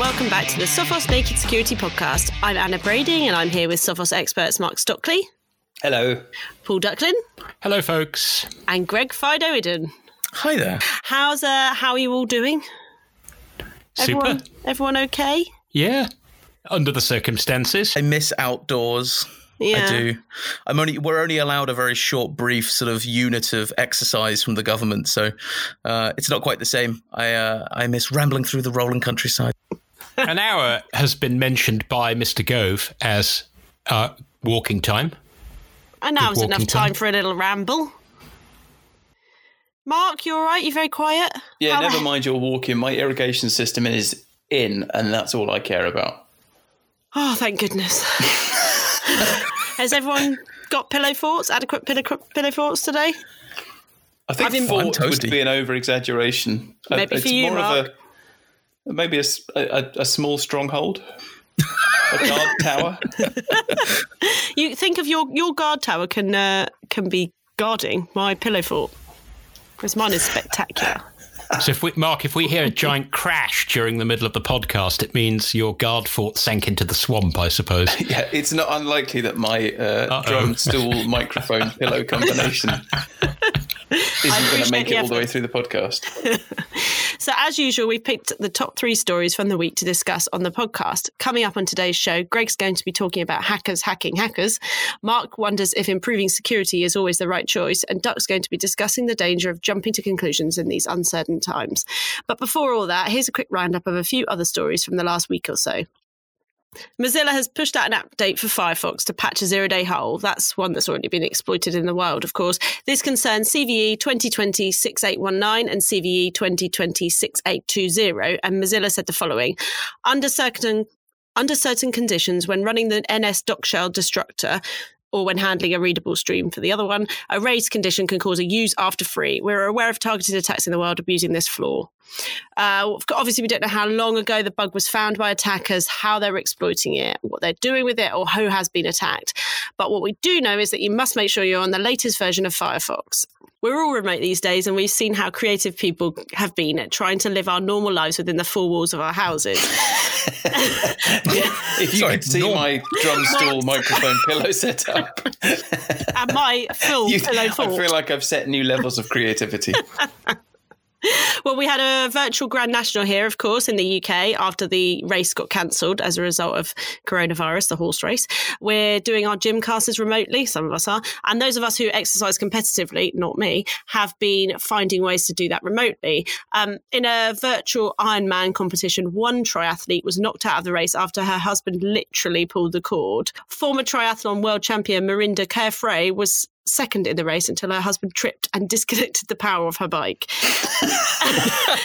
welcome back to the Sophos Naked Security Podcast. I'm Anna Brading and I'm here with Sophos experts Mark Stockley, Hello. Paul Ducklin, Hello, folks. and Greg Fido Iden. Hi there. How's uh how are you all doing? Everyone, Super. everyone okay? Yeah. Under the circumstances. I miss outdoors. Yeah. I do. I'm only we're only allowed a very short, brief sort of unit of exercise from the government, so uh, it's not quite the same. I uh, I miss rambling through the rolling countryside. An hour has been mentioned by Mr. Gove as uh, walking time. And now's walking enough time time. for a little ramble. Mark, you all right? You very quiet? Yeah, How- never mind your walking. My irrigation system is in, and that's all I care about. Oh, thank goodness. Has everyone got pillow forts? Adequate pillow, pillow forts today? I think been- fort I'm would toasty. be an over exaggeration. Maybe for you, more Mark. Of a maybe a, s- a- a- a small stronghold, a guard tower. You think of your your guard tower can uh, can be guarding my pillow fort because mine is spectacular. So, if we, Mark, if we hear a giant crash during the middle of the podcast, it means your guard fort sank into the swamp, I suppose. Yeah, it's not unlikely that my uh, drum stool microphone pillow combination isn't going to make it all the way through the podcast. So, as usual, we've picked the top three stories from the week to discuss on the podcast. Coming up on today's show, Greg's going to be talking about hackers hacking hackers. Mark wonders if improving security is always the right choice. And Duck's going to be discussing the danger of jumping to conclusions in these uncertain times. But before all that, here's a quick roundup of a few other stories from the last week or so. Mozilla has pushed out an update for Firefox to patch a zero day hole. That's one that's already been exploited in the wild, of course. This concerns CVE 2020 6819 and CVE 2020 6820. And Mozilla said the following Under certain under certain conditions, when running the NS DocShell destructor, or when handling a readable stream for the other one, a race condition can cause a use after free. We're aware of targeted attacks in the world abusing this flaw. Uh, obviously, we don't know how long ago the bug was found by attackers, how they're exploiting it, what they're doing with it, or who has been attacked. But what we do know is that you must make sure you're on the latest version of Firefox. We're all remote these days, and we've seen how creative people have been at trying to live our normal lives within the four walls of our houses. If you Sorry, could see normal. my drum stool microphone pillow setup, and my full you, pillow I feel like I've set new levels of creativity. Well, we had a virtual Grand National here, of course, in the UK after the race got cancelled as a result of coronavirus, the horse race. We're doing our gym classes remotely, some of us are. And those of us who exercise competitively, not me, have been finding ways to do that remotely. Um, in a virtual Ironman competition, one triathlete was knocked out of the race after her husband literally pulled the cord. Former triathlon world champion Mirinda Carfrae was second in the race until her husband tripped and disconnected the power of her bike.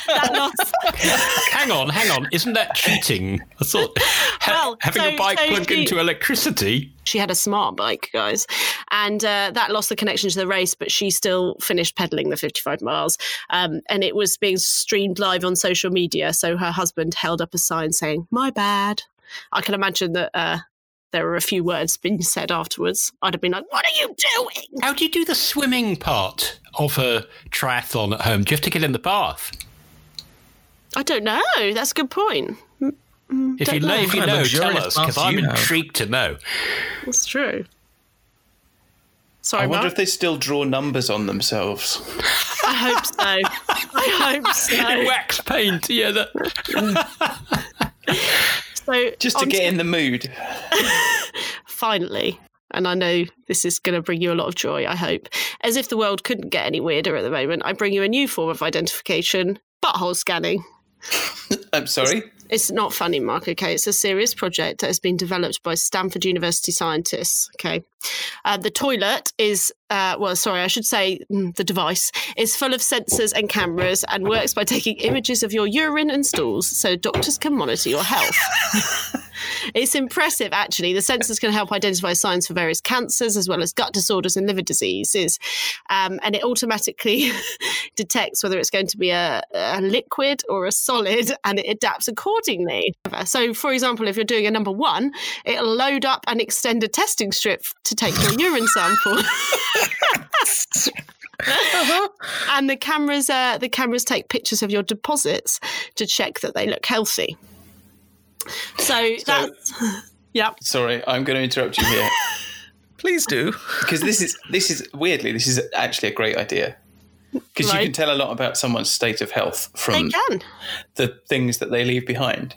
that hang on, hang on. Isn't that cheating? I thought ha- Well, having so- a bike so plugged she- into electricity. she had a smart bike, guys, and uh, that lost the connection to the race. But she still finished pedaling the 55 miles, um, and it was being streamed live on social media. So her husband held up a sign saying "My bad." I can imagine that uh, there were a few words being said afterwards. I'd have been like, "What are you doing?" How do you do the swimming part of a triathlon at home? Do you have to get in the bath? I don't know. That's a good point. If you know, know. if you What kind know, tell us because I'm do intrigued to know. That's true. Sorry, I wonder Mark. if they still draw numbers on themselves. I hope so. I hope so. Wax paint, yeah. That, So Just to get in the mood. finally, and I know this is going to bring you a lot of joy, I hope, as if the world couldn't get any weirder at the moment, I bring you a new form of identification butthole scanning. I'm sorry. It's not funny, Mark, okay? It's a serious project that has been developed by Stanford University scientists, okay? Uh, the toilet is, uh, well, sorry, I should say mm, the device is full of sensors and cameras and works by taking images of your urine and stools so doctors can monitor your health. It's impressive, actually. The sensors can help identify signs for various cancers as well as gut disorders and liver diseases. Um, and it automatically detects whether it's going to be a, a liquid or a solid and it adapts accordingly. So, for example, if you're doing a number one, it'll load up and extend a testing strip to take your urine sample. and the cameras uh, the cameras take pictures of your deposits to check that they look healthy So, that's yeah. Sorry, I'm going to interrupt you here Please do. because this is this is weirdly this is actually a great idea because you can tell a lot about someone's state of health They from can. the things that they leave behind.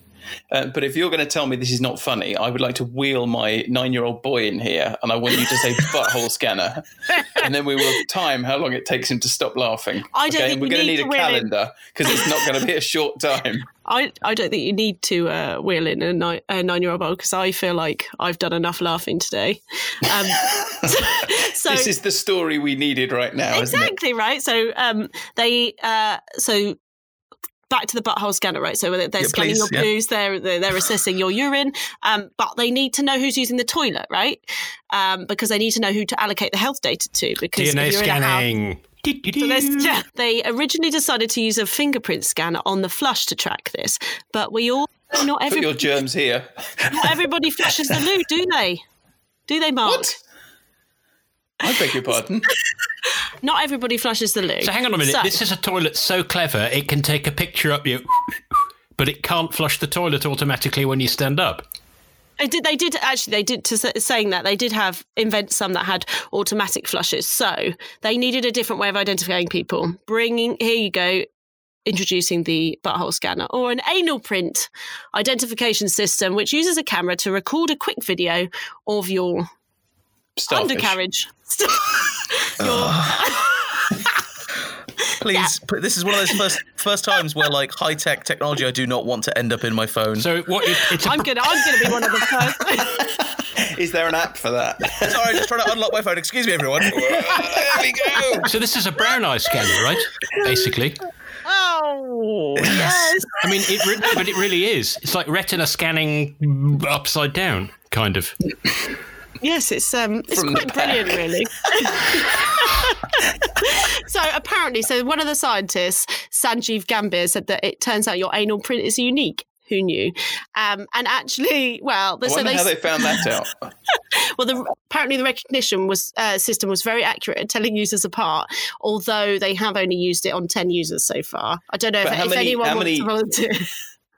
Uh, but if you're going to tell me this is not funny, I would like to wheel my nine-year-old boy in here, and I want you to say butthole scanner, and then we will time how long it takes him to stop laughing. I don't okay, think we're going to need a calendar because it's not going to be a short time. I, I don't think you need to uh, wheel in a, ni- a nine year old boy because I feel like I've done enough laughing today. Um, so this is the story we needed right now, isn't it? exactly right. So um, they uh, so back to the butthole scanner, right? So they're, they're Yeah, scanning please, your yeah. they're, they're they're assessing your urine, um, but they need to know who's using the toilet, right? Um, because they need to know who to allocate the health data to. Because DNA if you're in a house- scanning. so there's- yeah, they originally decided to use a fingerprint scanner on the flush to track this, but we all not Put your germs here. not everybody flushes the loo, do they? Do they, Mark? What? I beg your pardon. Not everybody flushes the loo. So hang on a minute. So- This is a toilet so clever it can take a picture up you, but it can't flush the toilet automatically when you stand up. They did. They did actually. They did to saying that they did have invent some that had automatic flushes. So they needed a different way of identifying people. Bringing here you go, introducing the butthole scanner or an anal print identification system, which uses a camera to record a quick video of your Starfish. undercarriage. your, Please, put- this is one of those first first times where like high tech technology I do not want to end up in my phone. So what? It, it's a I'm gonna. I'm gonna be one of the first. Is there an app for that? Sorry, just trying to unlock my phone. Excuse me, everyone. there we go. So this is a brown eye scanner, right? Basically. oh yes. I mean, it, re- but it really is. It's like retina scanning upside down, kind of. Yes, it's um, it's From quite brilliant, really. so apparently, so one of the scientists, Sanjiv Gambhir, said that it turns out your anal print is unique. Who knew? Um, and actually, well, I so wonder they, how they found that out. well, the, apparently the recognition was uh, system was very accurate at telling users apart. Although they have only used it on ten users so far. I don't know But if, how if many- anyone how wants many- to volunteer.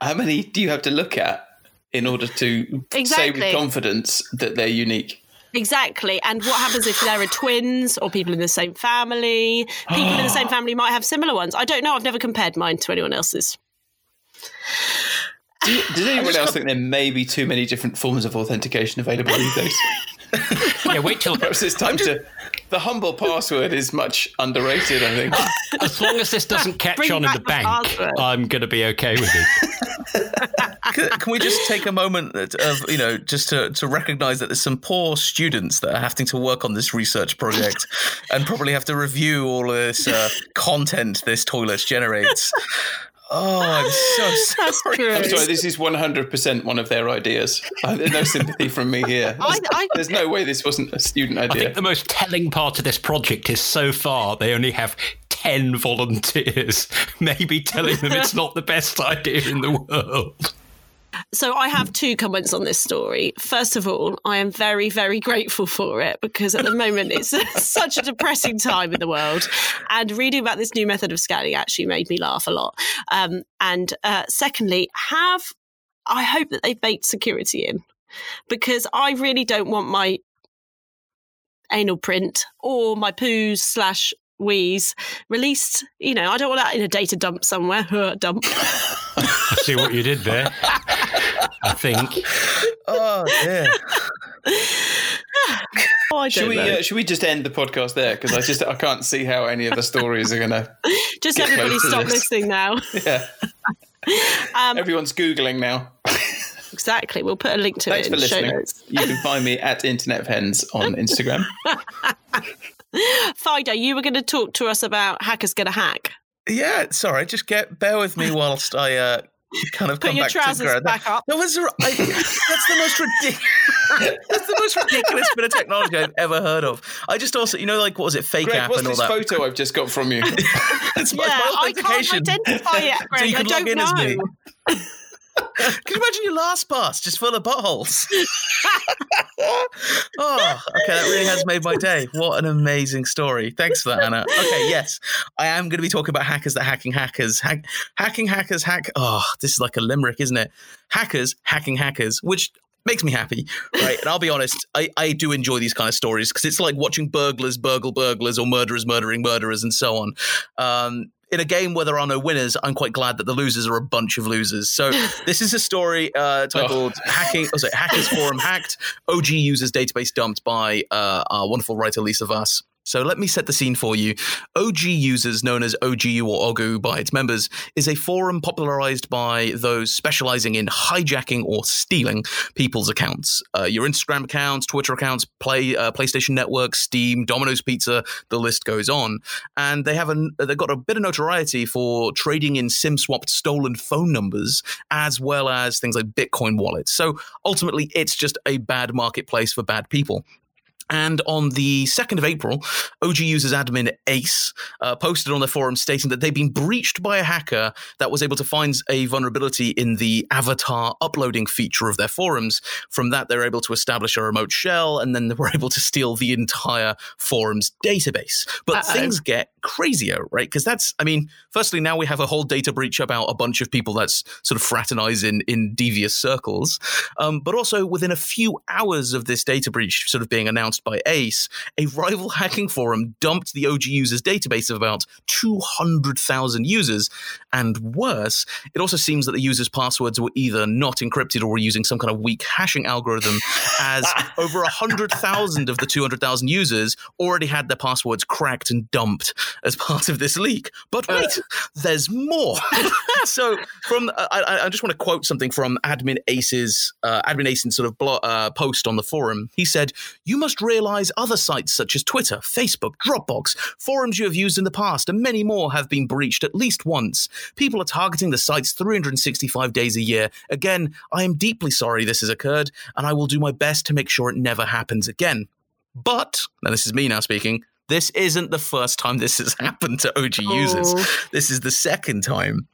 How many do you have to look at in order to say with confidence that they're unique? Exactly. And what happens if there are twins or people in the same family? People in the same family might have similar ones. I don't know. I've never compared mine to anyone else's. Does anyone else think there may be too many different forms of authentication available these days? Yeah, wait till Perhaps it's time to. The humble password is much underrated, I think. as long as this doesn't catch Bring on in the the bank, password. I'm going to be okay with it. Can, can we just take a moment of you know just to to recognise that there's some poor students that are having to work on this research project and probably have to review all this uh, content this toilet generates. Oh, I'm so sorry. I'm sorry, this is 100% one of their ideas. There's no sympathy from me here. I, I, There's no way this wasn't a student I idea. think the most telling part of this project is so far they only have 10 volunteers, maybe telling them it's not the best idea in the world. So I have two comments on this story. First of all, I am very, very grateful for it because at the moment it's such a depressing time in the world. And reading about this new method of scanning actually made me laugh a lot. Um, and uh, secondly, have I hope that they've baked security in because I really don't want my anal print or my poos slash wheeze released. You know, I don't want that in a data dump somewhere. dump. I see what you did there. I think. Oh, yeah. Oh, I Should we, uh, should we just end the podcast there? Because I just I can't see how any of the stories are going to. Just get everybody close to stop this. listening now. Yeah. Um, Everyone's Googling now. exactly. We'll put a link to Thanks it for in show listening. notes. You can find me at Internet of Hens on Instagram. Fido, you were going to talk to us about hackers gonna hack. Yeah, sorry. Just get bear with me whilst I uh, kind of Put come your back trousers to ground. back up. That was r- I, that's the most ridiculous. that's the most ridiculous bit of technology I've ever heard of. I just also, you know, like what was it, fake Greg, app and all this that. photo I've just got from you? it's my, Yeah, my I can't identify it, Greg. so you can I log don't in as me. Can you imagine your LastPass just full of buttholes? oh, okay, that really has made my day. What an amazing story. Thanks for that, Anna. Okay, yes, I am going to be talking about hackers that hacking hackers. Hack, hacking hackers hack. Oh, this is like a limerick, isn't it? Hackers hacking hackers, which makes me happy, right? and I'll be honest, I, I do enjoy these kind of stories because it's like watching burglars burgle burglars or murderers murdering murderers and so on. Um, in a game where there are no winners, I'm quite glad that the losers are a bunch of losers. So this is a story uh, titled oh. "Hacking." Oh, sorry, Hackers Forum Hacked. OG users database dumped by uh, our wonderful writer Lisa Vaas. So let me set the scene for you. OG Users, known as OGU or OGU by its members, is a forum popularized by those specializing in hijacking or stealing people's accounts. Uh, your Instagram accounts, Twitter accounts, Play, uh, PlayStation Network, Steam, Domino's Pizza, the list goes on. And they have a, they've got a bit of notoriety for trading in SIM swapped stolen phone numbers, as well as things like Bitcoin wallets. So ultimately, it's just a bad marketplace for bad people. And on the 2nd of April, OG users admin Ace uh, posted on their forum stating that they'd been breached by a hacker that was able to find a vulnerability in the avatar uploading feature of their forums. From that, they were able to establish a remote shell and then they were able to steal the entire forum's database. But Uh-oh. things get crazier, right? Because that's, I mean, firstly, now we have a whole data breach about a bunch of people that's sort of fraternize in, in devious circles. Um, but also within a few hours of this data breach sort of being announced by Ace, a rival hacking forum dumped the OG users database of about 200,000 users. And worse, it also seems that the users' passwords were either not encrypted or were using some kind of weak hashing algorithm, as over 100,000 of the 200,000 users already had their passwords cracked and dumped as part of this leak. But uh. wait, there's more. so, from I, I, just want to quote something from Admin Ace's uh, Admin Ace's sort of blog, uh, post on the forum. He said, "You must realize other sites such as Twitter, Facebook, Dropbox, forums you have used in the past, and many more have been breached at least once. People are targeting the sites 365 days a year. Again, I am deeply sorry this has occurred, and I will do my best to make sure it never happens again. But, now this is me now speaking, this isn't the first time this has happened to OG oh. users. This is the second time.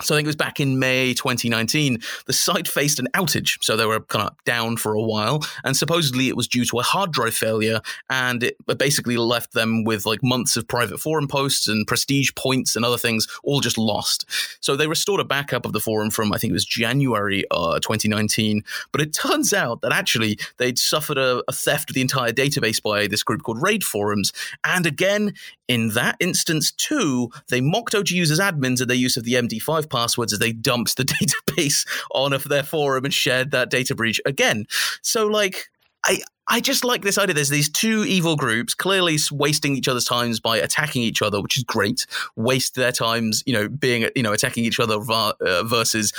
So I think it was back in May 2019. The site faced an outage, so they were kind of down for a while, and supposedly it was due to a hard drive failure, and it basically left them with like months of private forum posts and prestige points and other things all just lost. So they restored a backup of the forum from I think it was January uh, 2019, but it turns out that actually they'd suffered a, a theft of the entire database by this group called Raid Forums, and again in that instance too, they mocked OG users admins at their use of the MD5 passwords as they dumped the database on of their forum and shared that data breach again. So, like, I I just like this idea. There's these two evil groups clearly wasting each other's times by attacking each other, which is great. Waste their times, you know, being, you know, attacking each other uh, versus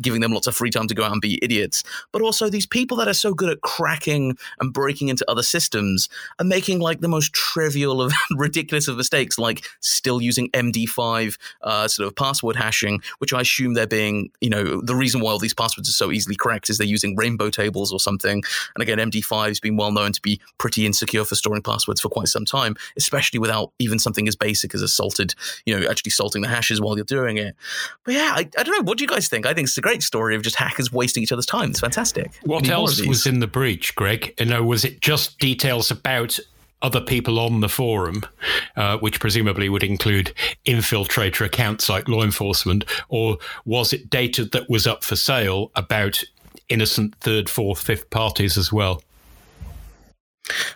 giving them lots of free time to go out and be idiots. But also these people that are so good at cracking and breaking into other systems and making like the most trivial of ridiculous of mistakes, like still using MD5 uh, sort of password hashing, which I assume they're being, you know, the reason why all these passwords are so easily cracked is they're using rainbow tables or something. And again, MD5 has been been well known to be pretty insecure for storing passwords for quite some time, especially without even something as basic as a salted, you know, actually salting the hashes while you're doing it. But yeah, I, I don't know. What do you guys think? I think it's a great story of just hackers wasting each other's time. It's fantastic. What else was in the breach, Greg? You know, was it just details about other people on the forum, uh, which presumably would include infiltrator accounts like law enforcement, or was it data that was up for sale about innocent third, fourth, fifth parties as well?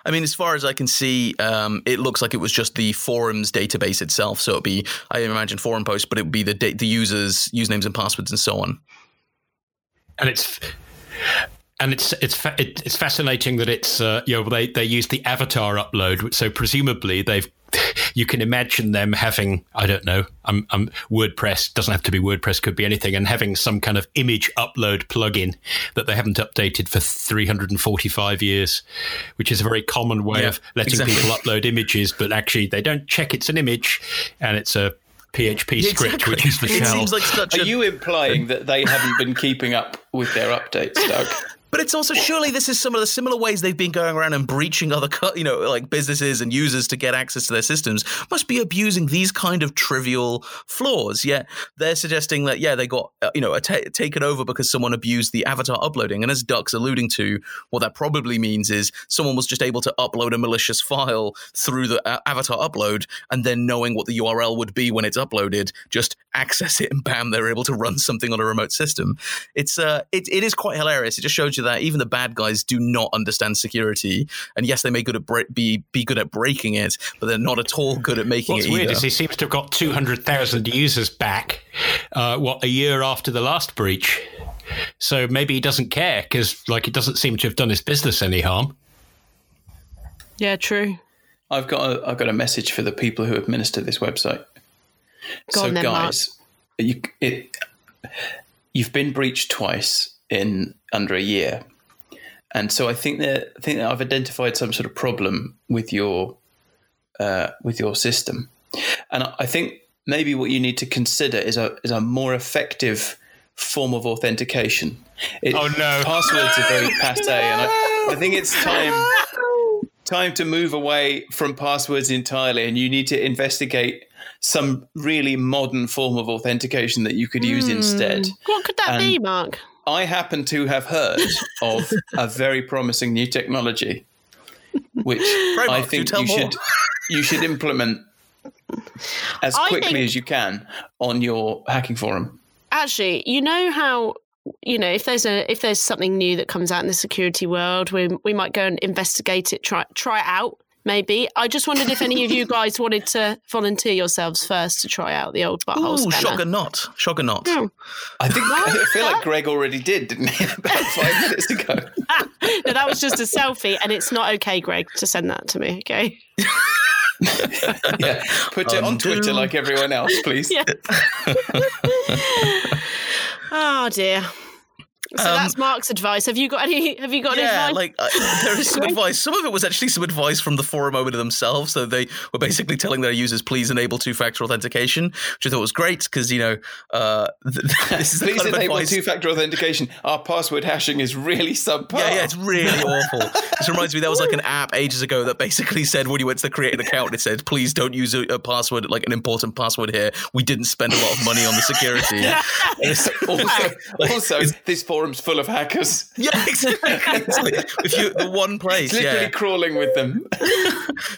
I mean, as far as I can see, um, it looks like it was just the forums database itself. So it'd be, I imagine, forum posts, but it would be the da- the users' usernames and passwords and so on. And it's and it's it's fa- it's fascinating that it's uh, you know they they use the avatar upload, so presumably they've you can imagine them having I don't know um, um, WordPress doesn't have to be WordPress could be anything and having some kind of image upload plugin that they haven't updated for 345 years, which is a very common way yeah, of letting exactly. people upload images, but actually they don't check it's an image and it's a PHP yeah, script, exactly. which is the it shell. Seems like such Are a... you implying that they haven't been keeping up with their updates, Duck? But it's also surely this is some of the similar ways they've been going around and breaching other, you know, like businesses and users to get access to their systems. Must be abusing these kind of trivial flaws. Yet they're suggesting that yeah, they got uh, you know taken over because someone abused the avatar uploading. And as Duck's alluding to, what that probably means is someone was just able to upload a malicious file through the uh, avatar upload, and then knowing what the URL would be when it's uploaded, just access it and bam, they're able to run something on a remote system. It's uh, it, it is quite hilarious. It just shows you that even the bad guys do not understand security. And yes, they may good at bre- be be good at breaking it, but they're not at all good at making What's it weird either. is he seems to have got 200,000 users back, uh, what, a year after the last breach. So maybe he doesn't care because, like, it doesn't seem to have done his business any harm. Yeah, true. I've got a, I've got a message for the people who administer this website. Go so, on then, Mark. guys, you it, you've been breached twice in under a year, and so I think that I think that I've identified some sort of problem with your uh, with your system, and I- I think maybe what you need to consider is a is a more effective form of authentication. It, Oh, no. Passwords are very passe, and I, I think it's time time to move away from passwords entirely and you need to investigate some really modern form of authentication that you could use instead. What could that And- be, Mark? I happen to have heard of a very promising new technology which I think tell you should you should implement as quickly think- as you can on your hacking forum. Actually, you know how you know if there's a if there's something new that comes out in the security world, we we might go and investigate it, try try it out. Maybe I just wondered if any of you guys wanted to volunteer yourselves first to try out the old butthole Ooh, scanner. shock and not, shock and not. Hmm. I think I feel like Greg already did, didn't he? About five minutes ago. no, that was just a selfie, and it's not okay, Greg, to send that to me. Okay. Yeah. Put it on Undo. Twitter like everyone else, please. Yeah. oh dear. So Um, that's Mark's advice. Have you got any? Have you got any Yeah, advice? like uh, there is some advice. Some of it was actually some advice from the forum owner themselves. So they were basically telling their users, "Please enable two-factor authentication," which I thought was great because you know uh, this is Please enable advice. two-factor authentication. Our password hashing is really subpar. Yeah, yeah, it's really awful. This reminds me, there was like an app ages ago that basically said when you went to create an account, it said, please don't use a, a password, like an important password here. We didn't spend a lot of money on the security. And also, like, also this forum's full of hackers. yeah, exactly. If you the one place, It's literally yeah. crawling with them.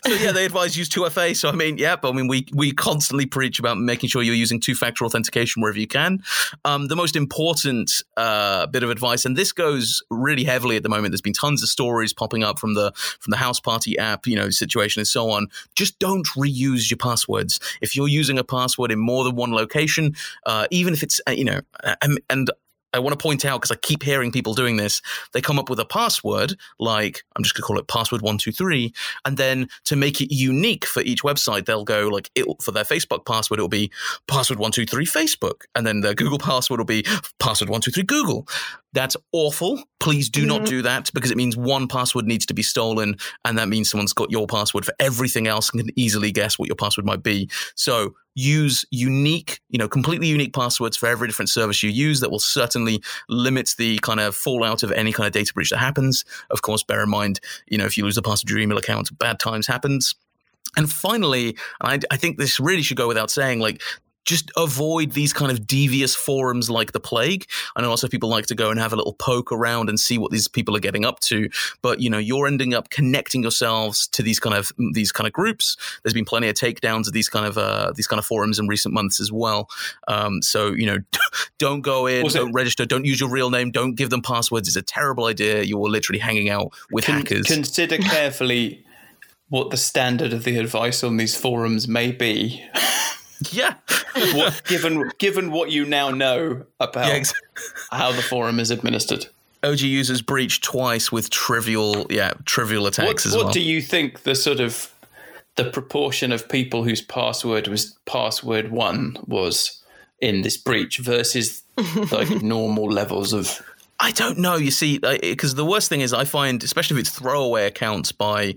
So yeah, they advise use 2FA. So I mean, yeah, but I mean, we we constantly preach about making sure you're using two-factor authentication wherever you can. Um, the most important uh, bit of advice, and this goes really heavily at the moment. There's been tons of stories popping up from the from the House Party app, you know, situation and so on. Just don't reuse your passwords. If you're using a password in more than one location, uh, even if it's uh, you know, and, and I want to point out because I keep hearing people doing this. They come up with a password, like I'm just going to call it password one two three, and then to make it unique for each website, they'll go like it for their Facebook password, it'll be password one two three Facebook, and then their Google password will be password one two three Google. That's awful. Please do not mm-hmm. do that because it means one password needs to be stolen, and that means someone's got your password for everything else and can easily guess what your password might be. So use unique, you know, completely unique passwords for every different service you use. That will certainly limit the kind of fallout of any kind of data breach that happens. Of course, bear in mind, you know, if you lose the password of your email account, bad times happens. And finally, I, I think this really should go without saying, like, just avoid these kind of devious forums like the plague. I know lots of people like to go and have a little poke around and see what these people are getting up to, but you know you're ending up connecting yourselves to these kind of these kind of groups. There's been plenty of takedowns of these kind of uh, these kind of forums in recent months as well. Um, so you know, don't go in, Was don't register, don't use your real name, don't give them passwords. It's a terrible idea. You are literally hanging out with Con- hackers. Consider carefully what the standard of the advice on these forums may be. yeah, What, given given what you now know about yeah. Ex- how the forum is administered. OG users breached twice with trivial, yeah, trivial What, attacks as what well. do you think the sort of the proportion of people whose password was password one was in this breach versus like normal levels of I don't know. You see, because the worst thing is, I find, especially if it's throwaway accounts by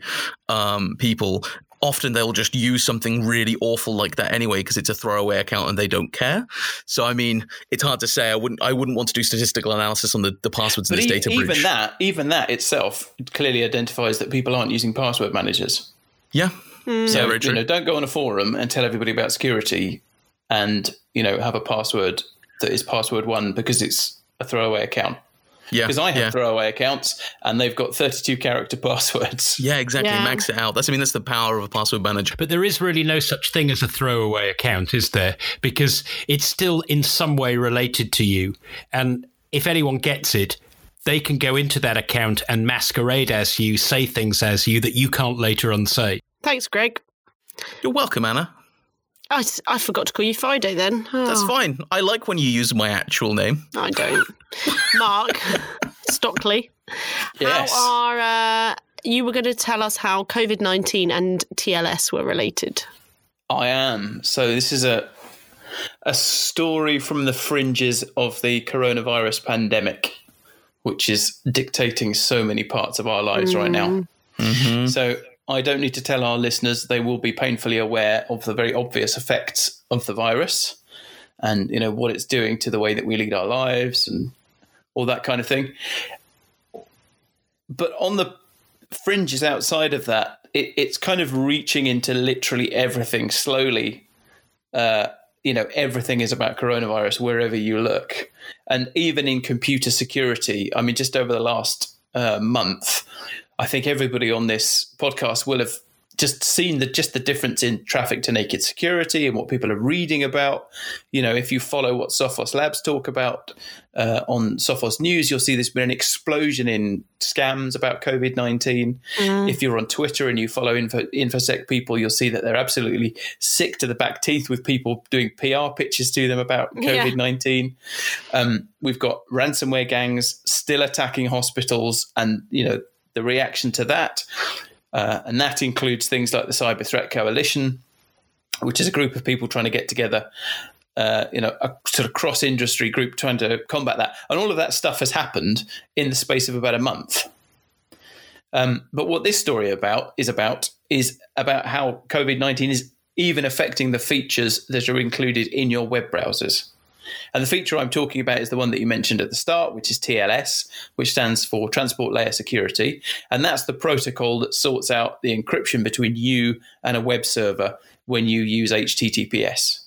um, people, often they'll just use something really awful like that anyway because it's a throwaway account and they don't care. So I mean, it's hard to say. I wouldn't I wouldn't want to do statistical analysis on the, the passwords in this e- data even breach. that, even that itself clearly identifies that people aren't using password managers. yeah. Hmm. So Yeah, very you know, don't go on a forum and tell everybody about security, and you know have a password that is password one because it's a throwaway account. Yeah. Because I have yeah. throwaway accounts and they've got thirty-two character passwords. Yeah, exactly. Yeah. Max it out. That's I mean that's the power of a password manager. But there is really no such thing as a throwaway account, is there? Because it's still in some way related to you. And if anyone gets it, they can go into that account and masquerade as you, say things as you that you can't later unsay. Thanks, Greg. You're welcome, Anna. I, s- I forgot to call you Friday then. That's Oh, fine. I like when you use my actual name. I don't. Mark Stockley. Yes. How are uh, you were going to tell us how COVID nineteen and TLS were related? I am. So this is a a story from the fringes of the coronavirus pandemic, which is dictating so many parts of our lives right now. So I don't need to tell our listeners; they will be painfully aware of the very obvious effects of the virus, and you know what it's doing to the way that we lead our lives and all that kind of thing. But on the fringes outside of that, it, it's kind of reaching into literally everything slowly. Uh, you know, everything is about coronavirus wherever you look. And even in computer security, I mean, just over the last uh, month, I think everybody on this podcast will have just seen the just the difference in traffic to naked security and what people are reading about. You know, if you follow what Sophos Labs talk about uh, on Sophos News, you'll see there's been an explosion in scams about COVID nineteen. If you're on Twitter and you follow Info, infosec people, you'll see that they're absolutely sick to the back teeth with people doing PR pitches to them about COVID nineteen. Um, we've got ransomware gangs still attacking hospitals, and you know the reaction to that. Uh, and that includes things like the Cyber Threat Coalition, which is a group of people trying to get together, uh, you know, a sort of cross industry group trying to combat that. And all of that stuff has happened in the space of about a month. Um, but what this story about is about is about how COVID nineteen is even affecting the features that are included in your web browsers. And the feature I'm talking about is the one that you mentioned at the start, which is TLS, which stands for Transport Layer Security. And that's the protocol that sorts out the encryption between you and a web server when you use HTTPS.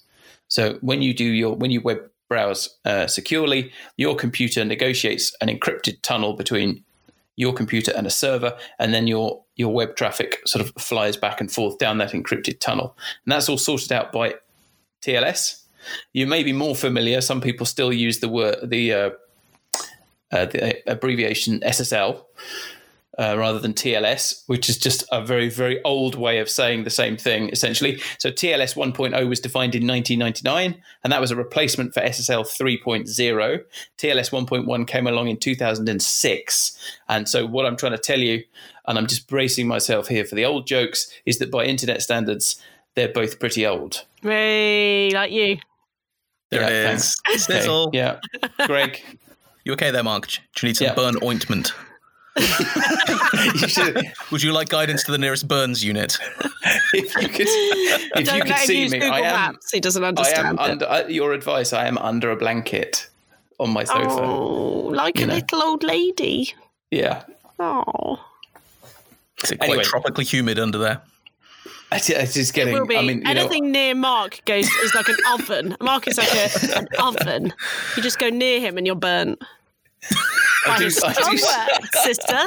So when you do your when you web browse uh, securely, your computer negotiates an encrypted tunnel between your computer and a server, and then your your web traffic sort of flies back and forth down that encrypted tunnel. And that's all sorted out by TLS. You may be more familiar. Some people still use the word the uh, uh, the abbreviation SSL uh, rather than TLS, which is just a very very old way of saying the same thing. Essentially, so TLS 1.0 was defined in 1999, and that was a replacement for SSL 3.0. TLS 1.1 came along in 2006, and so what I'm trying to tell you, and I'm just bracing myself here for the old jokes, is that by internet standards, they're both pretty old. Ray, like you. There Yeah, it thanks. is. Okay, Yeah, Greg. You okay there, Mark? Do you need some Yeah. burn ointment? you Would you like guidance to the nearest Burns unit? if you could, if Don't you could let him see me, Google I am. Maps. He doesn't I understand am it. under uh, your advice. I am under a blanket on my sofa. Oh, like a know. little old lady. Yeah, Oh, Is it quite Anyway. tropically humid under there? it's, it's just it getting. will be. I mean, you know, Anything near Mark goes is like an oven. Mark is like a, an oven. You just go near him and you're burnt. I do, I do, work, sister.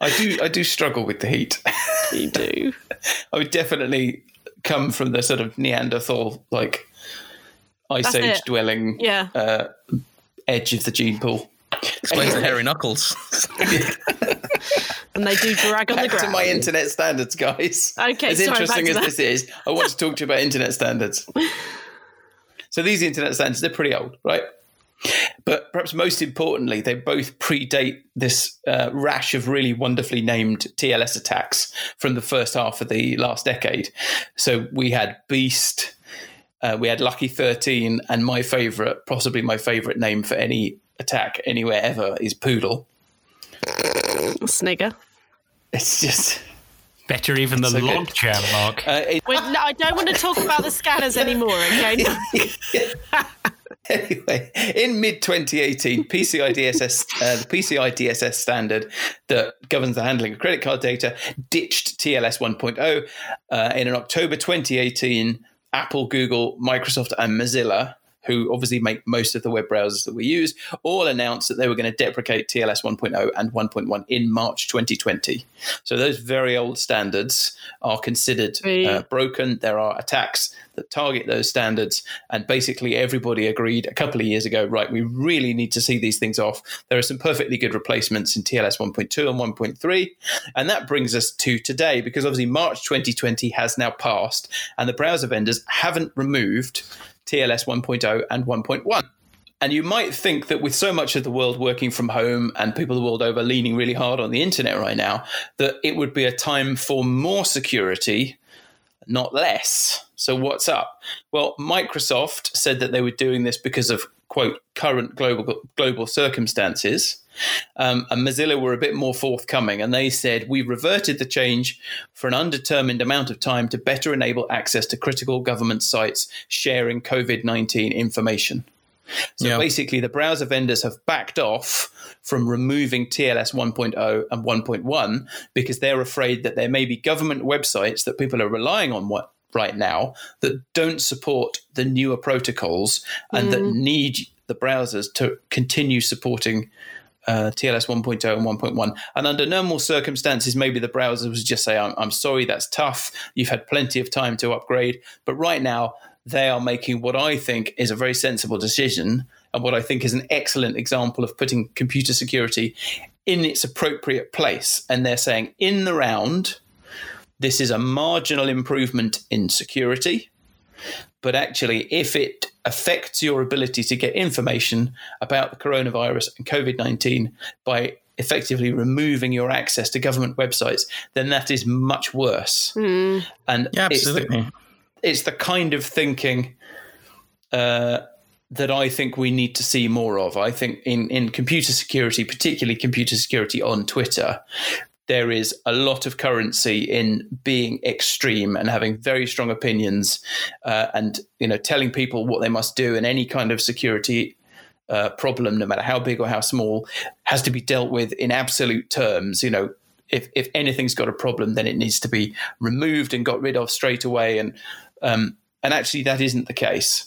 I do, I do struggle with the heat. You do. I would definitely come from the sort of Neanderthal, like ice That's age it. dwelling Yeah. uh, edge of the gene pool. Explains the hairy knuckles. And they do drag on the Back to my internet standards, guys. Okay, as sorry, interesting as to this is, I want to talk to you about internet standards. So these internet standards, they're pretty old, right? But perhaps most importantly, they both predate this uh, rash of really wonderfully named TLS attacks from the first half of the last decade. So we had Beast, uh, we had Lucky 13, and my favorite, possibly my favorite name for any attack anywhere ever is Poodle. Snigger. It's just. Better even than so good. Logjam, Mark. Uh, it, Wait, no, I don't want to talk about the scanners anymore, okay? anyway, in mid 2018, PCI DSS, uh, the PCI DSS standard that governs the handling of credit card data, ditched TLS 1.0. Uh, in October 2018, Apple, Google, Microsoft, and Mozilla who obviously make most of the web browsers that we use, all announced that they were going to deprecate TLS 1.0 and 1.1 in March 2020. So those very old standards are considered uh, broken. There are attacks that target those standards, and basically everybody agreed a couple of years ago, right? We really need to see these things off. There are some perfectly good replacements in TLS 1.2 and 1.3, and that brings us to today because obviously March 2020 has now passed, and the browser vendors haven't removed TLS 1.0 and 1.1. And you might think that with so much of the world working from home and people the world over leaning really hard on the internet right now, that it would be a time for more security, not less. So, what's up? Well, Microsoft said that they were doing this because of, quote, current global, global circumstances. Um, and Mozilla were a bit more forthcoming, and they said, We reverted the change for an undetermined amount of time to better enable access to critical government sites sharing COVID 19 information. So yeah. basically, the browser vendors have backed off from removing TLS 1.0 and 1.1 because they're afraid that there may be government websites that people are relying on what, right now that don't support the newer protocols and mm. that need the browsers to continue supporting uh, TLS 1.0 and 1.1. And under normal circumstances, maybe the browser would just say, I'm, I'm sorry, that's tough. You've had plenty of time to upgrade. But right now, they are making what I think is a very sensible decision and what I think is an excellent example of putting computer security in its appropriate place. And they're saying, in the round, this is a marginal improvement in security. But actually, if it affects your ability to get information about the coronavirus and COVID 19 by effectively removing your access to government websites, then that is much worse. Mm. And yeah, absolutely. It's the, it's the kind of thinking uh, that I think we need to see more of. I think in, in computer security, particularly computer security on Twitter, there is a lot of currency in being extreme and having very strong opinions uh, and you know telling people what they must do in any kind of security uh, problem no matter how big or how small has to be dealt with in absolute terms. You know if, if anything's got a problem then it needs to be removed and got rid of straight away. And um, and actually that isn't the case.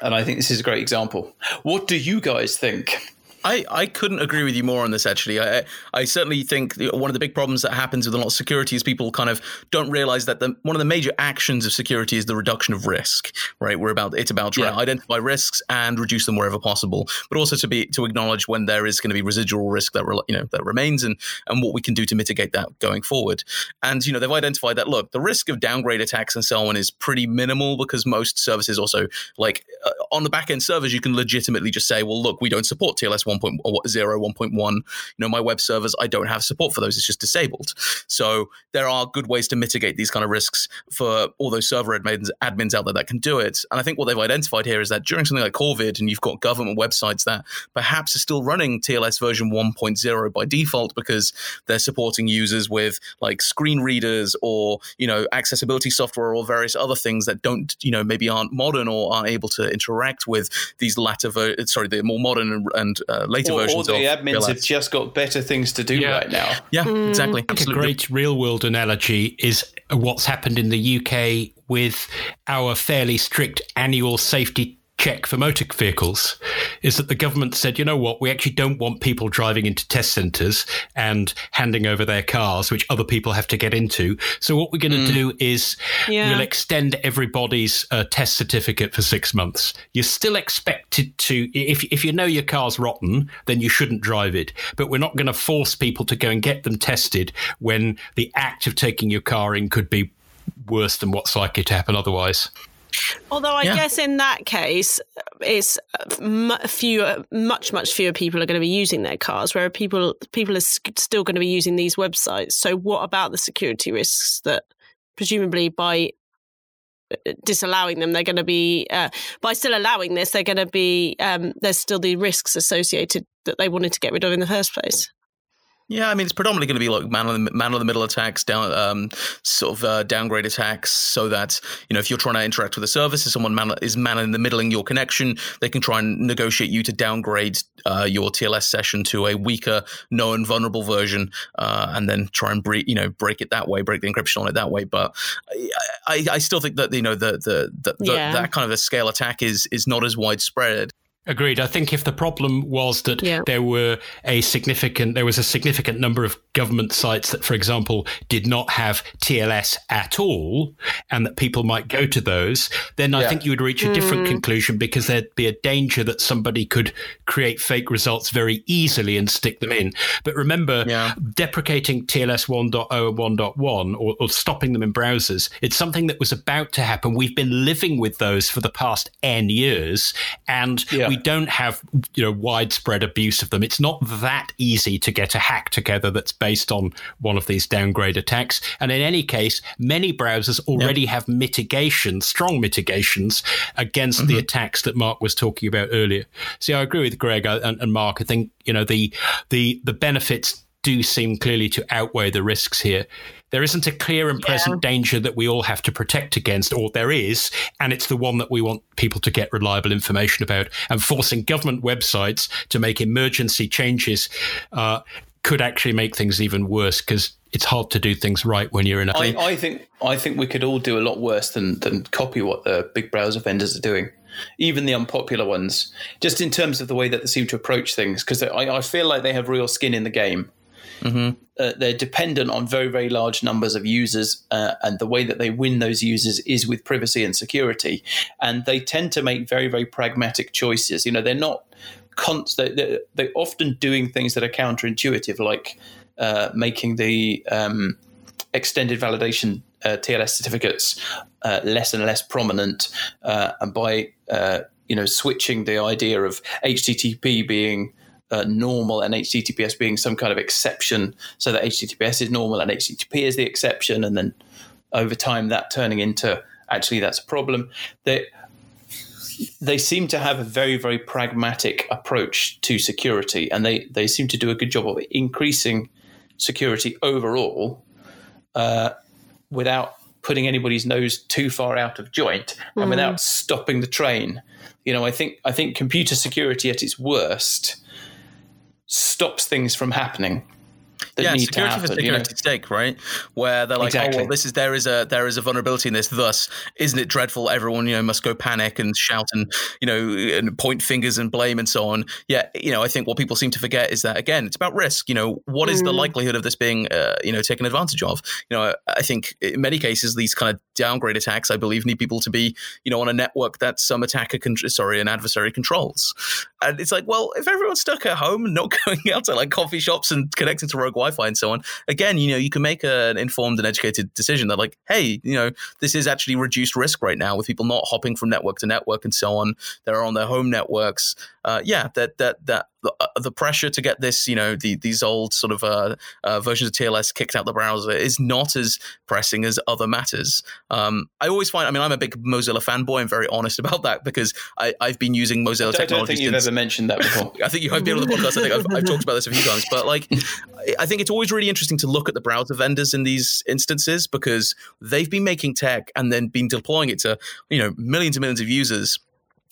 And i think this is a great example. What do you guys think I, I couldn't agree with you more on this. Actually, I I certainly think one of the big problems that happens with a lot of security is people kind of don't realize that the, one of the major actions of security is the reduction of risk. Right, we're about it's about trying yeah. to identify risks and reduce them wherever possible, but also to be to acknowledge when there is going to be residual risk that you know that remains and and what we can do to mitigate that going forward. And you know they've identified that look, the risk of downgrade attacks and so on is pretty minimal because most services also like uh, on the back end servers you can legitimately just say, well, look, we don't support TLS 1.0, 1.1. You know, my web servers, I don't have support for those. It's just disabled. So there are good ways to mitigate these kind of risks for all those server admins, admins out there that can do it. And I think what they've identified here is that during something like COVID, and you've got government websites that perhaps are still running TLS version 1.0 by default because they're supporting users with like screen readers or, you know, accessibility software or various other things that don't, you know, maybe aren't modern or aren't able to interact with these latter, ver- sorry, the more modern and, and uh, later or, versions or the of admins TLS. have just got better things to do yeah. right now. Yeah, mm. exactly. I think a great real world analogy is what's happened in the UK with our fairly strict annual safety check for motor vehicles is that the government said, you know what, we actually don't want people driving into test centres and handing over their cars, which other people have to get into. So what we're going to mm. do is yeah. we'll extend everybody's uh, test certificate for six months. You're still expected to, if if you know your car's rotten, then you shouldn't drive it. But we're not going to force people to go and get them tested when the act of taking your car in could be worse than what's likely to happen otherwise. Although I yeah. guess in that case, it's fewer, much much fewer people are going to be using their cars, where people people are still going to be using these websites. So what about the security risks that presumably by uh, disallowing them, they're going to be uh, by still allowing this, they're going to be um, there's still the risks associated that they wanted to get rid of in the first place. Yeah, I mean, it's predominantly going to be like man of the, man of the middle attacks, down um, sort of uh, downgrade attacks, so that you know if you're trying to interact with a service, if someone man, is man in the middling your connection, they can try and negotiate you to downgrade uh, your TLS session to a weaker, known vulnerable version, uh, and then try and break you know break it that way, break the encryption on it that way. But I, I still think that you know the the, the, the yeah. that kind of a scale attack is is not as widespread. Agreed. I think if the problem was that yeah. there were a significant, there was a significant number of government sites that, for example, did not have TLS at all, and that people might go to those, then I think you would reach a different mm. conclusion because there'd be a danger that somebody could create fake results very easily and stick them in. But remember, yeah. deprecating TLS 1.0 and 1.1 or, or stopping them in browsers, it's something that was about to happen. We've been living with those for the past N years, and yeah. we don't have you know widespread abuse of them. It's not that easy to get a hack together that's based on one of these downgrade attacks. And in any case, many browsers already yep. have mitigations, strong mitigations against mm-hmm. the attacks that Mark was talking about earlier. See, I agree with Greg and, and Mark. I think you know the the the benefits do seem clearly to outweigh the risks here. There isn't a clear and present yeah. danger that we all have to protect against, or there is, and it's the one that we want people to get reliable information about. And forcing government websites to make emergency changes uh, could actually make things even worse because it's hard to do things right when you're in a. I, I think I think we could all do a lot worse than than copy what the big browser vendors are doing even the unpopular ones, just in terms of the way that they seem to approach things, because I, I, feel like they have real skin in the game. Mm-hmm. Uh, they're dependent on very, very large numbers of users, uh, and the way that they win those users is with privacy and security. And they tend to make very, very pragmatic choices. You know, they're not They're, they're often doing things that are counterintuitive, like uh, making the um, extended validation uh, TLS certificates uh, less and less prominent, uh, and by you know switching the idea of HTTP being uh, normal and HTTPS being some kind of exception, so that HTTPS is normal and HTTP is the exception, and then over time that turning into actually that's a problem. They seem to have a very very pragmatic approach to security, and they they seem to do a good job of increasing security overall uh, without putting anybody's nose too far out of joint and mm. without stopping the train. You know, I think I think computer security at its worst stops things from happening yeah, need security to happen. For security you know? stake, right? Where they're like, exactly. oh well, this is there is a there is a vulnerability in this. Thus, isn't it dreadful? Everyone you know must go panic and shout and you know and point fingers and blame and so on. Yeah, you know, I think what people seem to forget is that again, it's about risk. You know, what is mm. the likelihood of this being uh, you know taken advantage of? You know, I think in many cases these kind of downgrade attacks, I believe, need people to be you know on a network that some attacker con- sorry an adversary controls. And it's like, well, if everyone's stuck at home and not going out to like coffee shops and connecting to rogue Wi-Fi and so on, again, you know, you can make an informed and educated decision that, like, hey, you know, this is actually reduced risk right now with people not hopping from network to network and so on. They're on their home networks. Uh, yeah, that that that the, uh, the, pressure to get this, you know, the, these old sort of uh, uh, versions of TLS kicked out the browser is not as pressing as other matters. Um, I always find, I mean, I'm a big Mozilla fanboy. I'm very honest about that because I, have been using Mozilla don't, I don't think you've since, ever mentioned that before. I think you have been on the podcast. I think I've, I've, talked about this a few times, but like, I think it's always really interesting to look at the browser vendors in these instances because they've been making tech and then been deploying it to, you know, millions and millions of users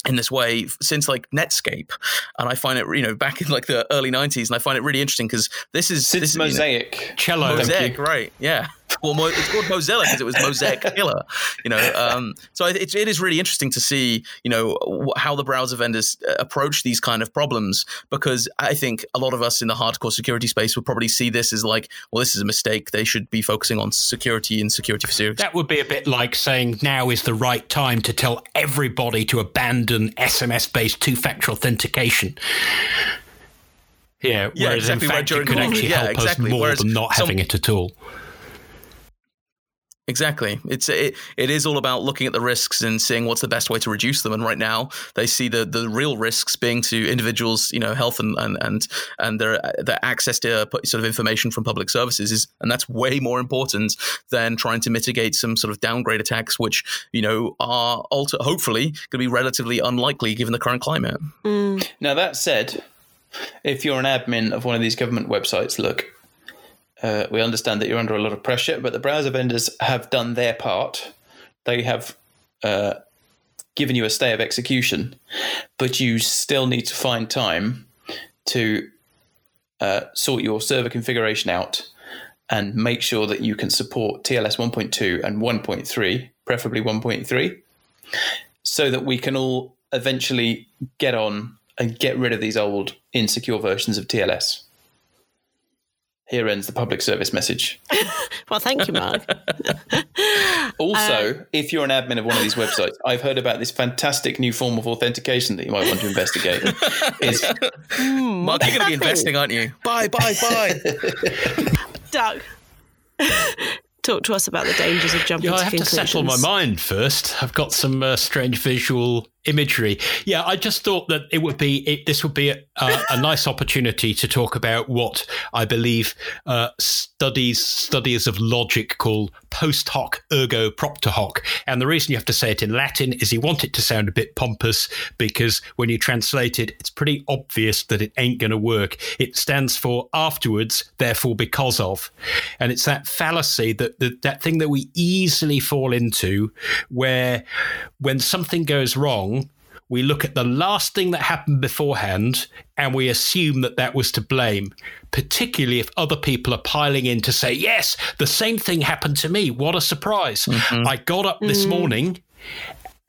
in this way since like Netscape, and I find it you know back in like the early '90s, and I find it really interesting because this is since this Mosaic you know, cello, Mosaic, right? Yeah, well, mo- it's called Mozilla because it was Mosaic Killer, you know. Um, so it, it is really interesting to see, you know, how the browser vendors uh, approach these kind of problems because I think a lot of us in the hardcore security space would probably see this as like, well, this is a mistake. They should be focusing on security and security for security. That would be a bit like saying now is the right time to tell everybody to abandon SMS-based two-factor authentication. Yeah, yeah, whereas exactly in fact it could actually yeah, help exactly. us more whereas than not having it at all. Exactly. It's it, it is all about looking at the risks and seeing what's the best way to reduce them. And right now, they see the the real risks being to individuals, you know, health and and and, and their their access to uh, sort of information from public services is, and that's way more important than trying to mitigate some sort of downgrade attacks, which you know are alter, hopefully going to be relatively unlikely given the current climate. Mm. Now that said, if you're an admin of one of these government websites, look, Uh, we understand that you're under a lot of pressure, but the browser vendors have done their part. They have uh, given you a stay of execution, but you still need to find time to uh, sort your server configuration out and make sure that you can support TLS 1.2 and 1.3, preferably 1.3, so that we can all eventually get on and get rid of these old insecure versions of TLS. Here ends the public service message. Well, thank you, Mark. Also, if you're an admin of one of these websites, I've heard about this fantastic new form of authentication that you might want to investigate. Is Mark, you're going to be investing, aren't you? Bye, bye, bye. Doug, talk to us about the dangers of jumping Yeah, to I have to conclusions. settle my mind first. I've got some uh, strange visual imagery. Yeah, I just thought that it would be it, this would be a, a, a nice opportunity to talk about what I believe uh, studies studies of logic call post hoc ergo propter hoc. And the reason you have to say it in Latin is you want it to sound a bit pompous because when you translate it, it's pretty obvious that it ain't going to work. It stands for afterwards, therefore because of, and it's that fallacy that that, that thing that we easily fall into, where when something goes wrong we look at the last thing that happened beforehand and we assume that that was to blame, particularly if other people are piling in to say, Yes, the same thing happened to me. What a surprise. Mm-hmm. I got up this mm. morning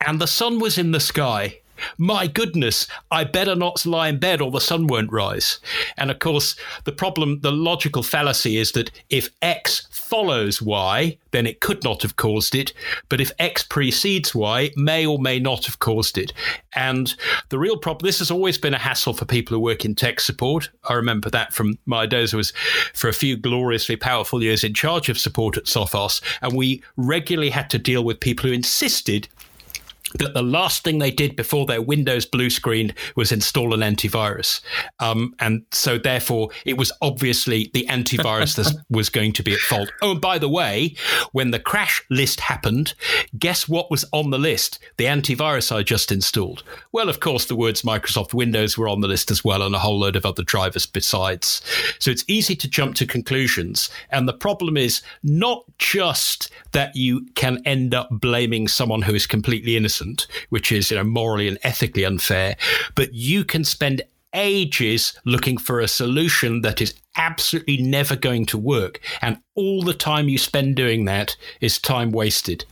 and the sun was in the sky. My goodness, I better not lie in bed or the sun won't rise. And of course, the problem, the logical fallacy is that if X follows Y, then it could not have caused it. But if X precedes Y, it may or may not have caused it. And the real problem, this has always been a hassle for people who work in tech support. I remember that from my days. I was for a few gloriously powerful years in charge of support at Sophos. And we regularly had to deal with people who insisted that the last thing they did before their Windows blue screen was install an antivirus. Um, and so, therefore, it was obviously the antivirus that was going to be at fault. Oh, and by the way, when the crash list happened, guess what was on the list? The antivirus I just installed. Well, of course, the words Microsoft Windows were on the list as well, and a whole load of other drivers besides. So, it's easy to jump to conclusions. And the problem is not just that you can end up blaming someone who is completely innocent which is you know morally and ethically unfair. But you can spend ages looking for a solution that is absolutely never going to work. And all the time you spend doing that is time wasted.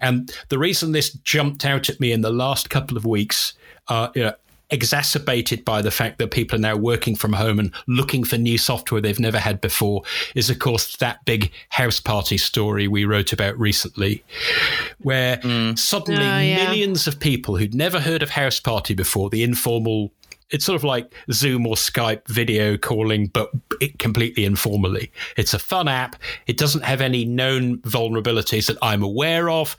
And the reason this jumped out at me in the last couple of weeks, uh, you know, exacerbated by the fact that people are now working from home and looking for new software they've never had before is of course that big Houseparty story we wrote about recently where mm. suddenly Oh, yeah. millions of people who'd never heard of Houseparty before the informal it's sort of like Zoom or Skype video calling, but it completely informally. It's a fun app. It doesn't have any known vulnerabilities that I'm aware of,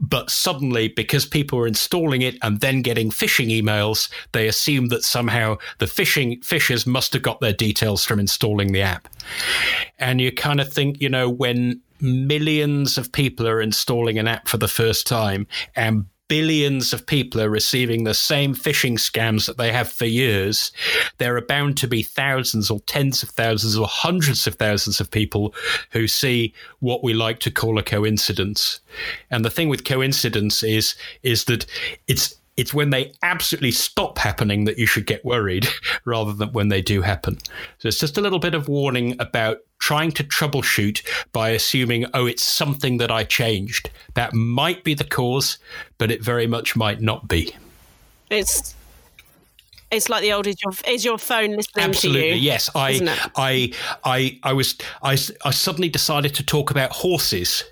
but suddenly, because people are installing it and then getting phishing emails, they assume that somehow the phishing phishers must have got their details from installing the app. And you kind of think, you know, when millions of people are installing an app for the first time and billions of people are receiving the same phishing scams that they have for years, there are bound to be thousands or tens of thousands or hundreds of thousands of people who see what we like to call a coincidence. And the thing with coincidence is is that it's it's when they absolutely stop happening that you should get worried rather than when they do happen. So it's just a little bit of warning about trying to troubleshoot by assuming, oh, it's something that I changed. That might be the cause, but it very much might not be. It's it's like the old is your is your phone listening Absolutely, to you? yes. I? I, I, I was, I, I suddenly decided to talk about horses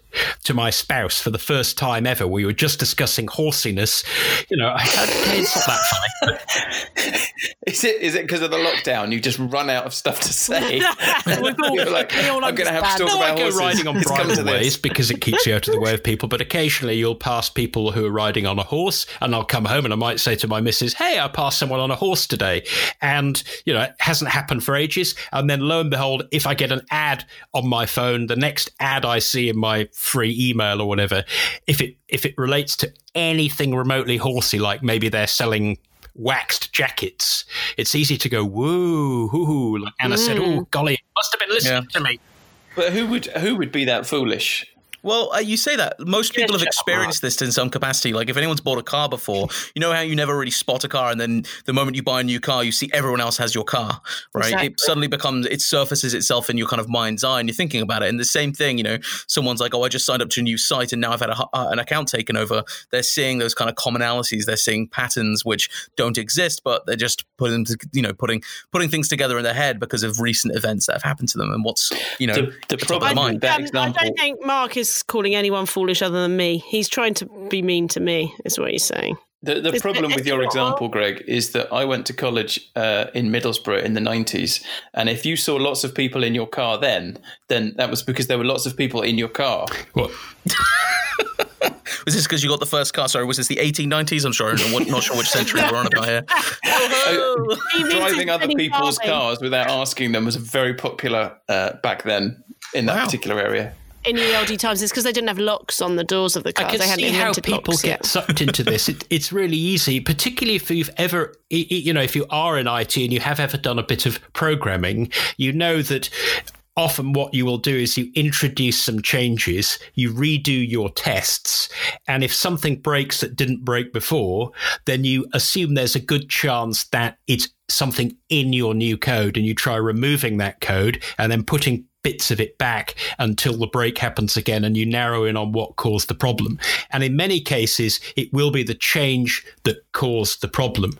to my spouse for the first time ever. We were just discussing horsiness. You know, okay, it's not that funny. is it is it because of the lockdown? You just run out of stuff to say. We've all- You're like, we all I'm going to have to understand. talk No, I about go horses. riding on It's come bridleways because it keeps you out of the way of people. But occasionally you'll pass people who are riding on a horse, and I'll come home and I might say to my missus, "Hey, I passed someone on a horse today," and you know it hasn't happened for ages. And then lo and behold, if I get an ad on my phone, the next ad I see in my free email or whatever, if it if it relates to anything remotely horsey, like maybe they're selling waxed jackets, it's easy to go woo hoo hoo. Like Anna said, "Oh golly, must have been listening to me." But who would who would be that foolish? Well, uh, you say that most people have experienced this in some capacity. Like if anyone's bought a car before, you know how you never really spot a car, and then the moment you buy a new car, you see everyone else has your car, right? Exactly. It suddenly becomes it surfaces itself in your kind of mind's eye, and you're thinking about it. And the same thing, you know, someone's like, "Oh, I just signed up to a new site, and now I've had a, uh, an account taken over." They're seeing those kind of commonalities. They're seeing patterns which don't exist, but they're just putting, you know, putting putting things together in their head because of recent events that have happened to them and what's, you know, The- the top of problem their with mind. Um, I don't think Mark is calling anyone foolish other than me. He's trying to be mean to me, is what he's saying. The, the problem with your example, Greg, is that I went to college uh, in Middlesbrough in the 90s. And if you saw lots of people in your car then, then that was because there were lots of people in your car. Well, Was this because you got the first car? Sorry, was this the 1890s? I'm sorry, I'm not sure which century we're on about here. He means Driving other people's farming. cars without asking them was very popular uh, back then in that Wow. particular area. In the old times. It's because they didn't have locks on the doors of the I cars. can they see how people get yet. sucked into this. It, it's really easy, particularly if you've ever, you know, if you are in IT and you have ever done a bit of programming, you know that often what you will do is you introduce some changes, you redo your tests, and if something breaks that didn't break before, then you assume there's a good chance that it's something in your new code and you try removing that code and then putting bits of it back until the break happens again and you narrow in on what caused the problem. And in many cases, it will be the change that caused the problem.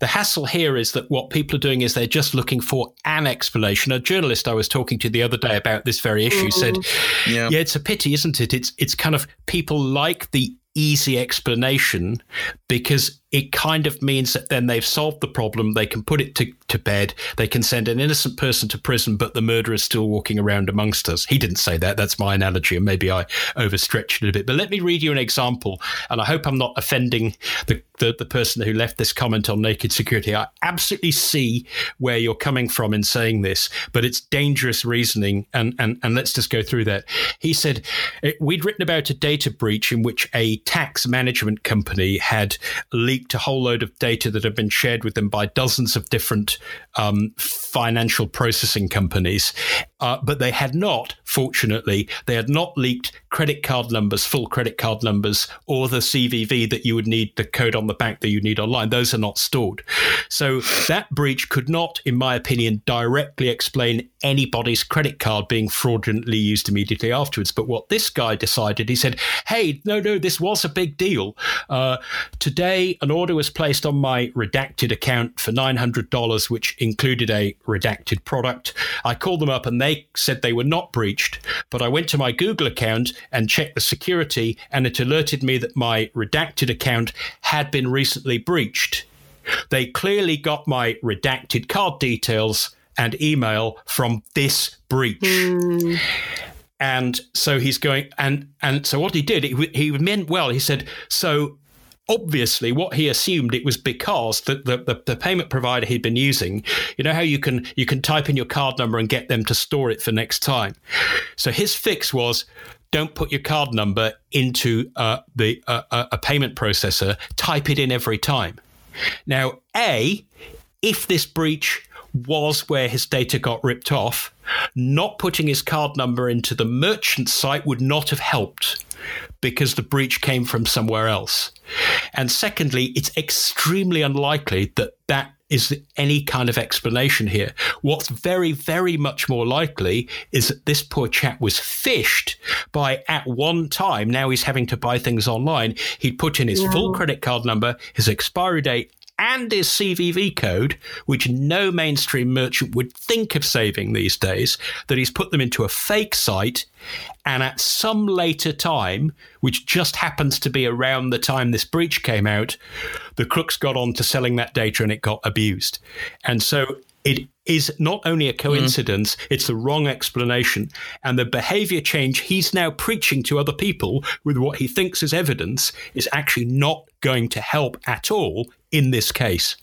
The hassle here is that what people are doing is they're just looking for an explanation. A journalist I was talking to the other day about this very issue mm. said, Yeah. yeah, it's a pity, isn't it? It's it's kind of people like the easy explanation because it kind of means that then they've solved the problem. They can put it to, to bed. They can send an innocent person to prison, but the murderer is still walking around amongst us. He didn't say that. That's my analogy, and maybe I overstretched it a bit. But let me read you an example, and I hope I'm not offending the, the, the person who left this comment on naked security. I absolutely see where you're coming from in saying this, but it's dangerous reasoning, and, and, and let's just go through that. He said, We'd written about a data breach in which a tax management company had leaked a whole load of data that had been shared with them by dozens of different um, financial processing companies. Uh, but they had not, fortunately, they had not leaked credit card numbers, full credit card numbers, or the CVV that you would need, the code on the back that you need online. Those are not stored. So that breach could not, in my opinion, directly explain anybody's credit card being fraudulently used immediately afterwards. But what this guy decided, he said, hey, no, no, this was a big deal. Uh, today, an order was placed on my redacted account for $900, which included a redacted product. I called them up and they said they were not breached, but I went to my Google account and checked the security, and it alerted me that my redacted account had been recently breached. They clearly got my redacted card details and email from this breach. Hmm. And so he's going, and and so what he did, he, he meant well. He said, so obviously what he assumed it was because the, the, the, payment provider he'd been using you know how you can you can type in your card number and get them to store it for next time? So his fix was don't put your card number into uh, the uh, uh, a payment processor. Type it in every time. Now a if this breach was where his data got ripped off, not putting his card number into the merchant site would not have helped because the breach came from somewhere else. And secondly, it's extremely unlikely that that is any kind of explanation here. What's very, very much more likely is that this poor chap was phished by at one time, now he's having to buy things online. He'd put in his full credit card number, his expiry date, and his CVV code, which no mainstream merchant would think of saving these days, that he's put them into a fake site. And at some later time, which just happens to be around the time this breach came out, the crooks got on to selling that data and it got abused. And so it is not only a hmm. coincidence, it's the wrong explanation. And the behavior change he's now preaching to other people with what he thinks is evidence is actually not going to help at all in this case.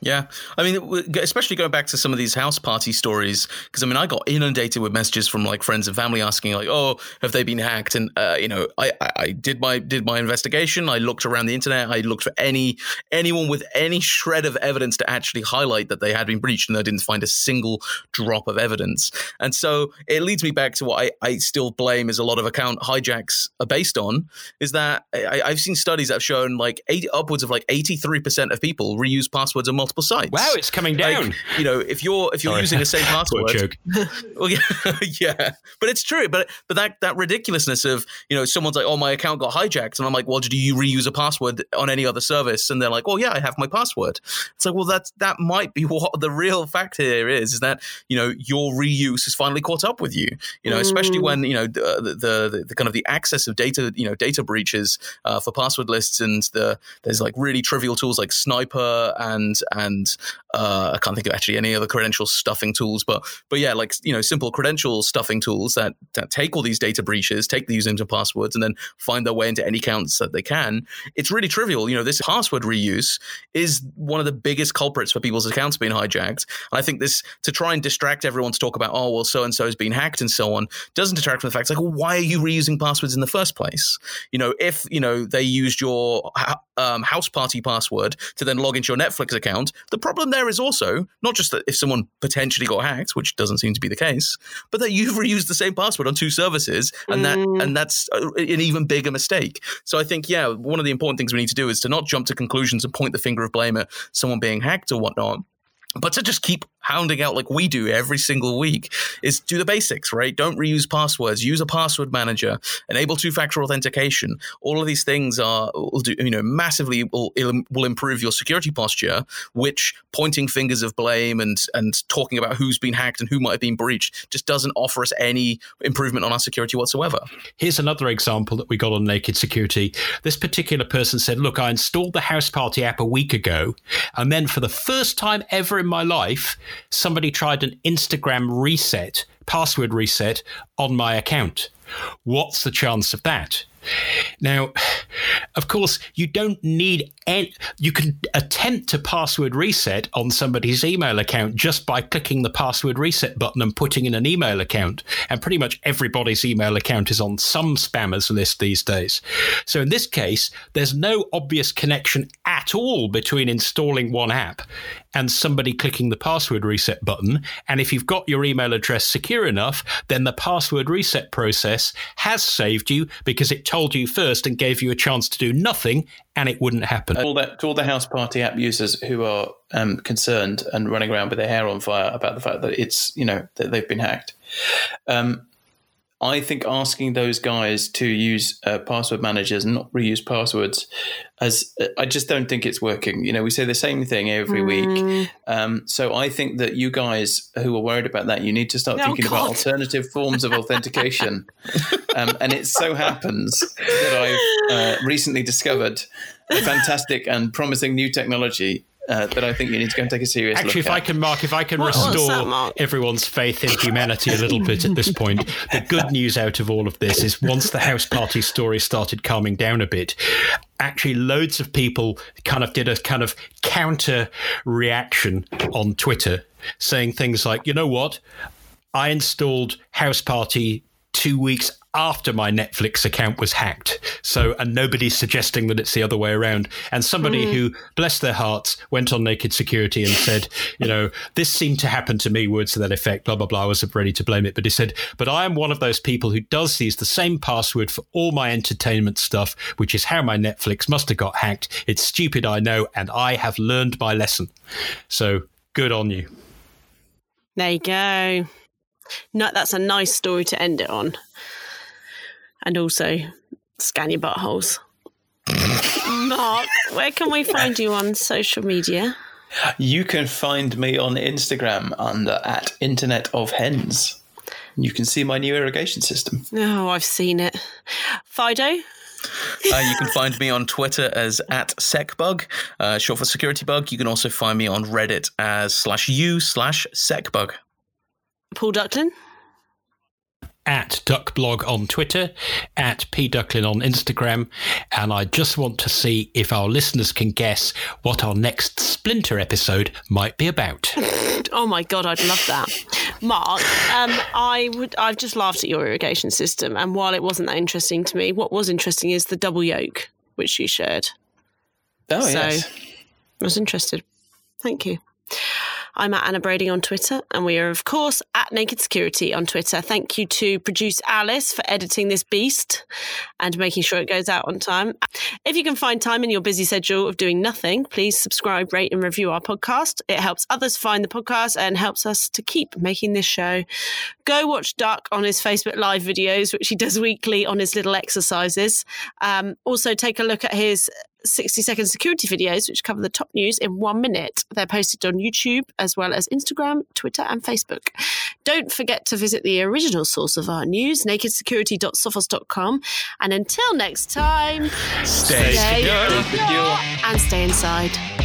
Yeah, I mean, especially going back to some of these Houseparty stories, because I mean, I got inundated with messages from like friends and family asking, like, "Oh, have they been hacked?" And uh, you know, I, I did my did my investigation. I looked around the internet. I looked for any anyone with any shred of evidence to actually highlight that they had been breached, and I didn't find a single drop of evidence. And so it leads me back to what I, I still blame is a lot of account hijacks are based on is that I, have seen studies that have shown like 80, upwards of like eighty three percent of people reuse passwords multiple sites. Wow, it's coming down. Like, you know, if you're if you're Sorry. using the same password, well, yeah, yeah, but it's true. But but that that ridiculousness of you know someone's like, oh, my account got hijacked, and I'm like, well, do you reuse a password on any other service? And they're like, well, yeah, I have my password. It's like, well, that that might be what the real fact here is, is that you know your reuse has finally caught up with you. You know, mm. especially when you know the, the, the, the, kind of the access of data, you know, data breaches uh, for password lists, and the there's like really trivial tools like SNIPR and and uh, I can't think of actually any other credential stuffing tools, but but yeah, like you know, simple credential stuffing tools that, that take all these data breaches, take the usernames and passwords, and then find their way into any accounts that they can. It's really trivial. You know, this password reuse is one of the biggest culprits for people's accounts being hijacked. And I think this to try and distract everyone to talk about, oh well, so and so has been hacked and so on, doesn't detract from the fact like, well, why are you reusing passwords in the first place? You know, if you know they used your um, Houseparty password to then log into your Netflix account, the problem there is also not just that if someone potentially got hacked, which doesn't seem to be the case, but that you've reused the same password on two services, and mm. that and that's an even bigger mistake. So I think, yeah, one of the important things we need to do is to not jump to conclusions and point the finger of blame at someone being hacked or whatnot, but to just keep hounding out like we do every single week is do the basics, right? Don't reuse passwords, use a password manager, enable two-factor authentication. All of these things are will do, you know, massively will, will improve your security posture, which pointing fingers of blame and and talking about who's been hacked and who might have been breached just doesn't offer us any improvement on our security whatsoever. Here's another example that we got on Naked Security. This particular person said, "Look, I installed the Houseparty app a week ago, and then for the first time ever in my life, somebody tried an Instagram reset, password reset on my account. What's the chance of that? Now, of course, you don't need any, you can attempt to password reset on somebody's email account just by clicking the password reset button and putting in an email account. And pretty much everybody's email account is on some spammers list these days. So in this case, there's no obvious connection at all between installing one app and somebody clicking the password reset button. And if you've got your email address secure enough, then the password reset process has saved you because it told you first and gave you a chance to do nothing and it wouldn't happen. All that, to all the Houseparty app users who are um, concerned and running around with their hair on fire about the fact that it's, you know, that they've been hacked. Um, I think asking those guys to use uh, password managers and not reuse passwords, as uh, I just don't think it's working. You know, we say the same thing every mm. week. Um, so I think that you guys who are worried about that, you need to start thinking God. about alternative forms of authentication. um, and it so happens that I've uh, recently discovered a fantastic and promising new technology uh, that I think you need to go and take a serious Actually, if I can, Mark, if I can what, restore that, everyone's faith in humanity a little bit at this point, the good news out of all of this is once the Houseparty story started calming down a bit, actually loads of people kind of did a kind of counter reaction on Twitter saying things like, you know what? I installed Houseparty two weeks after my Netflix account was hacked. So, and nobody's suggesting that it's the other way around. And somebody mm. who, bless their hearts, went on Naked Security and said, you know, this seemed to happen to me, words to that effect, blah, blah, blah. I was ready to blame it. But he said, but I am one of those people who does use the same password for all my entertainment stuff, which is how my Netflix must have got hacked. It's stupid, I know, and I have learned my lesson. So, good on you. There you go. No, that's a nice story to end it on and also scan your buttholes. Mark, where can we find you on social media? You can find me on Instagram under at Internet of Hens. You can see my new irrigation system. Oh, I've seen it. Fido? Uh, you can find me on Twitter as at secbug, uh, short for security bug. You can also find me on Reddit as slash u slash secbug. Paul Ducklin? At duckblog on Twitter, at pducklin on Instagram, and I just want to see if our listeners can guess what our next Splinter episode might be about. Oh my god, I'd love that, Mark. Um, I would. I've just laughed at your irrigation system, and while it wasn't that interesting to me, what was interesting is the double yoke which you shared. Oh So- yes. I was interested. Thank you. I'm at Anna Brady on Twitter, and we are, of course, at Naked Security on Twitter. Thank you to produce Alice for editing this beast and making sure it goes out on time. If you can find time in your busy schedule of doing nothing, please subscribe, rate, and review our podcast. It helps others find the podcast and helps us to keep making this show. Go watch Duck on his Facebook Live videos, which he does weekly on his little exercises. Um, also, take a look at his 60 second security videos, which cover the top news in one minute. They're posted on YouTube as well as Instagram, Twitter, and Facebook. Don't forget to visit the original source of our news, nakedsecurity.sophos.com. And until next time, Stay stay secure. secure and stay inside.